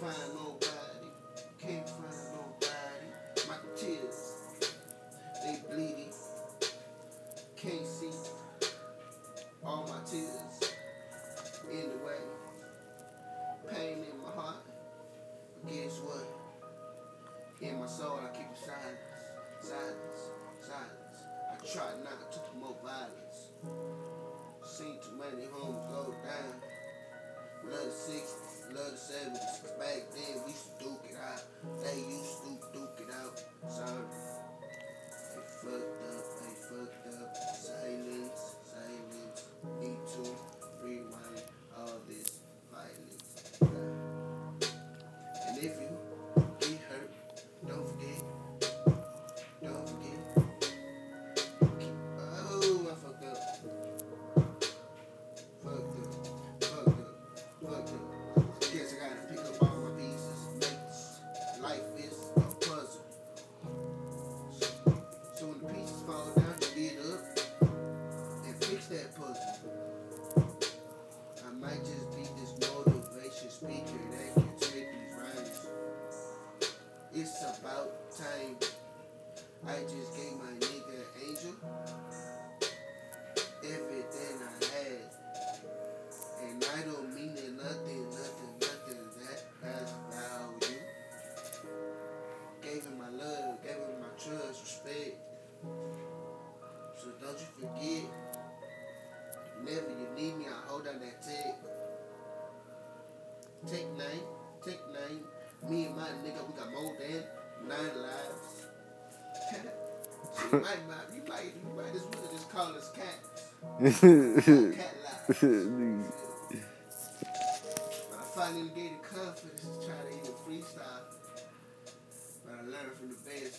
find nobody. Can't find nobody. My tears, they bleeding. Can't see all my tears in the way. Pain in my heart. Guess what? In my soul, I keep a silence, silence, silence. I try not to promote violence. Seen too many homes go down. The 60s, love the 70s. Cause back then down, you get up and fix that puzzle. I might just be this motivation speaker that can take these rhymes. It's about time. I just gave my nigga don't you forget, whenever you need me, I hold on that tag. Take nine, take nine. Me and my nigga, we got more than nine lives. you might, might, you might, you might as well just call us cats. Cat lives. But I finally gained the confidence to try to even freestyle. But I learned from the best,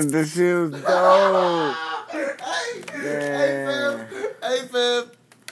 man, the shit was dope. hey, hey, fam. Hey, fam.